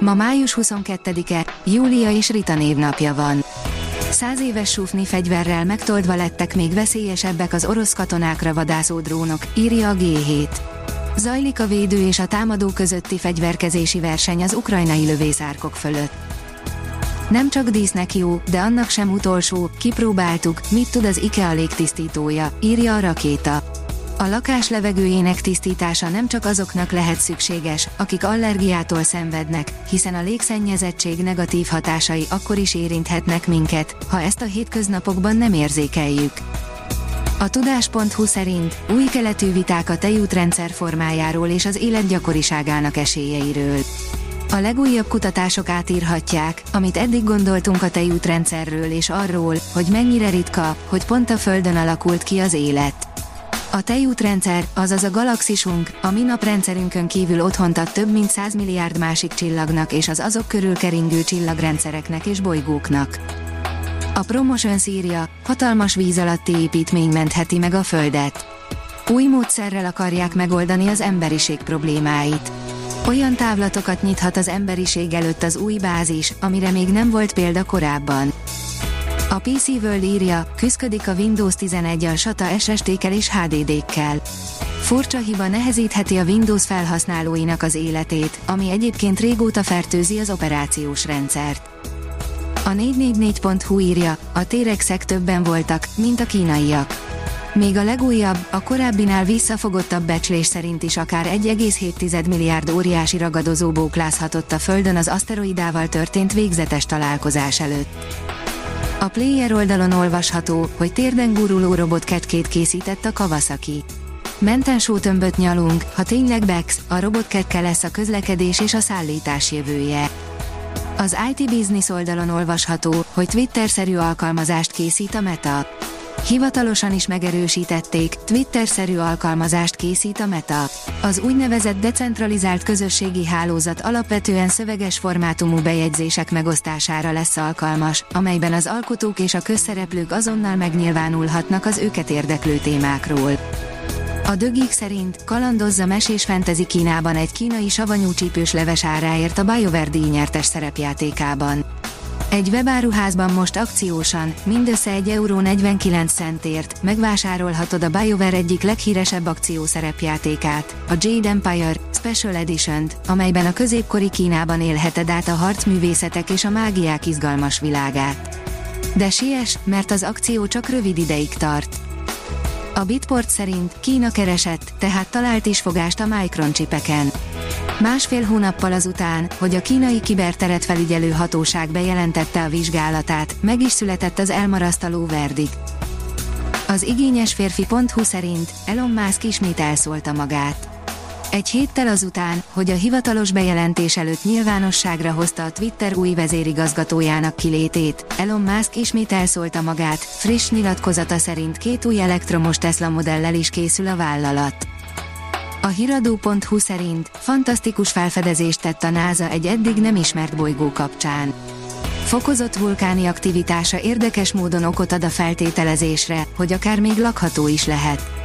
Ma május 22-e, Júlia és Rita névnapja van. Száz éves súfni fegyverrel megtoldva lettek még veszélyesebbek az orosz katonákra vadászó drónok, írja a G7. Zajlik a védő és a támadó közötti fegyverkezési verseny az ukrajnai lövészárkok fölött. Nem csak dísznek jó, de annak sem utolsó, kipróbáltuk, mit tud az IKEA légtisztítója, írja a rakéta. A lakás levegőjének tisztítása nem csak azoknak lehet szükséges, akik allergiától szenvednek, hiszen a légszennyezettség negatív hatásai akkor is érinthetnek minket, ha ezt a hétköznapokban nem érzékeljük. A tudás.hu szerint új keletű viták a tejútrendszer formájáról és az élet gyakoriságának esélyeiről. A legújabb kutatások átírhatják, amit eddig gondoltunk a tejútrendszerről és arról, hogy mennyire ritka, hogy pont a Földön alakult ki az élet. A tejútrendszer, azaz a galaxisunk, a mi naprendszerünkön kívül otthont ad több mint 100 milliárd másik csillagnak és az azok körül keringő csillagrendszereknek és bolygóknak. A Promotion szírja, hatalmas víz alatti építmény mentheti meg a Földet. Új módszerrel akarják megoldani az emberiség problémáit. Olyan távlatokat nyithat az emberiség előtt az új bázis, amire még nem volt példa korábban. A PC World írja, küzdik a Windows 11 a SATA SSD-kkel és HDD-kkel. Furcsa hiba nehezítheti a Windows felhasználóinak az életét, ami egyébként régóta fertőzi az operációs rendszert. A 444.hu írja, a térexek többen voltak, mint a kínaiak. Még a legújabb, a korábbinál visszafogottabb becslés szerint is akár 1,7 milliárd óriási ragadozó bóklázhatott a Földön az aszteroidával történt végzetes találkozás előtt. A player oldalon olvasható, hogy térden guruló robotketkét készített a Kawasaki. Menten sótömböt nyalunk, ha tényleg Bex, a robotketke lesz a közlekedés és a szállítás jövője. Az IT Business oldalon olvasható, hogy Twitter-szerű alkalmazást készít a Meta. Hivatalosan is megerősítették, Twitter-szerű alkalmazást készít a Meta. Az úgynevezett decentralizált közösségi hálózat alapvetően szöveges formátumú bejegyzések megosztására lesz alkalmas, amelyben az alkotók és a közszereplők azonnal megnyilvánulhatnak az őket érdeklő témákról. A dögik szerint kalandozza mesés fentezi Kínában egy kínai savanyú csípős leves áráért a BioWare díjnyertes szerepjátékában. Egy webáruházban most akciósan, mindössze 1 euró 49 centért megvásárolhatod a BioWare egyik leghíresebb akciószerepjátékát, a Jade Empire Special Edition-t, amelyben a középkori Kínában élheted át a harcművészetek és a mágiák izgalmas világát. De siess, mert az akció csak rövid ideig tart. A Bitport szerint Kína keresett, tehát talált is fogást a Micron csipeken. Másfél hónappal azután, hogy a kínai kiberteret felügyelő hatóság bejelentette a vizsgálatát, meg is született az elmarasztaló verdikt. Az igényes férfi.hu szerint Elon Musk ismét elszólta magát. Egy héttel azután, hogy a hivatalos bejelentés előtt nyilvánosságra hozta a Twitter új vezérigazgatójának kilétét, Elon Musk ismét elszólta magát, friss nyilatkozata szerint két új elektromos Tesla modellel is készül a vállalat. A hiradó.hu szerint fantasztikus felfedezést tett a NASA egy eddig nem ismert bolygó kapcsán. Fokozott vulkáni aktivitása érdekes módon okot ad a feltételezésre, hogy akár még lakható is lehet.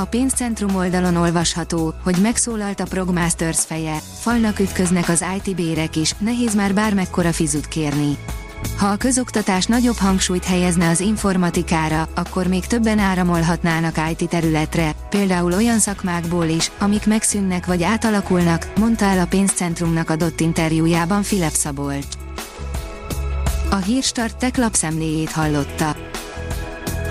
A pénzcentrum oldalon olvasható, hogy megszólalt a Progmasters feje, falnak ütköznek az IT bérek is, nehéz már bármekkora fizut kérni. Ha a közoktatás nagyobb hangsúlyt helyezne az informatikára, akkor még többen áramolhatnának IT területre, például olyan szakmákból is, amik megszűnnek vagy átalakulnak, mondta el a pénzcentrumnak adott interjújában Philip Szabolcs. A Hírstart tech lapszemléjét hallotta.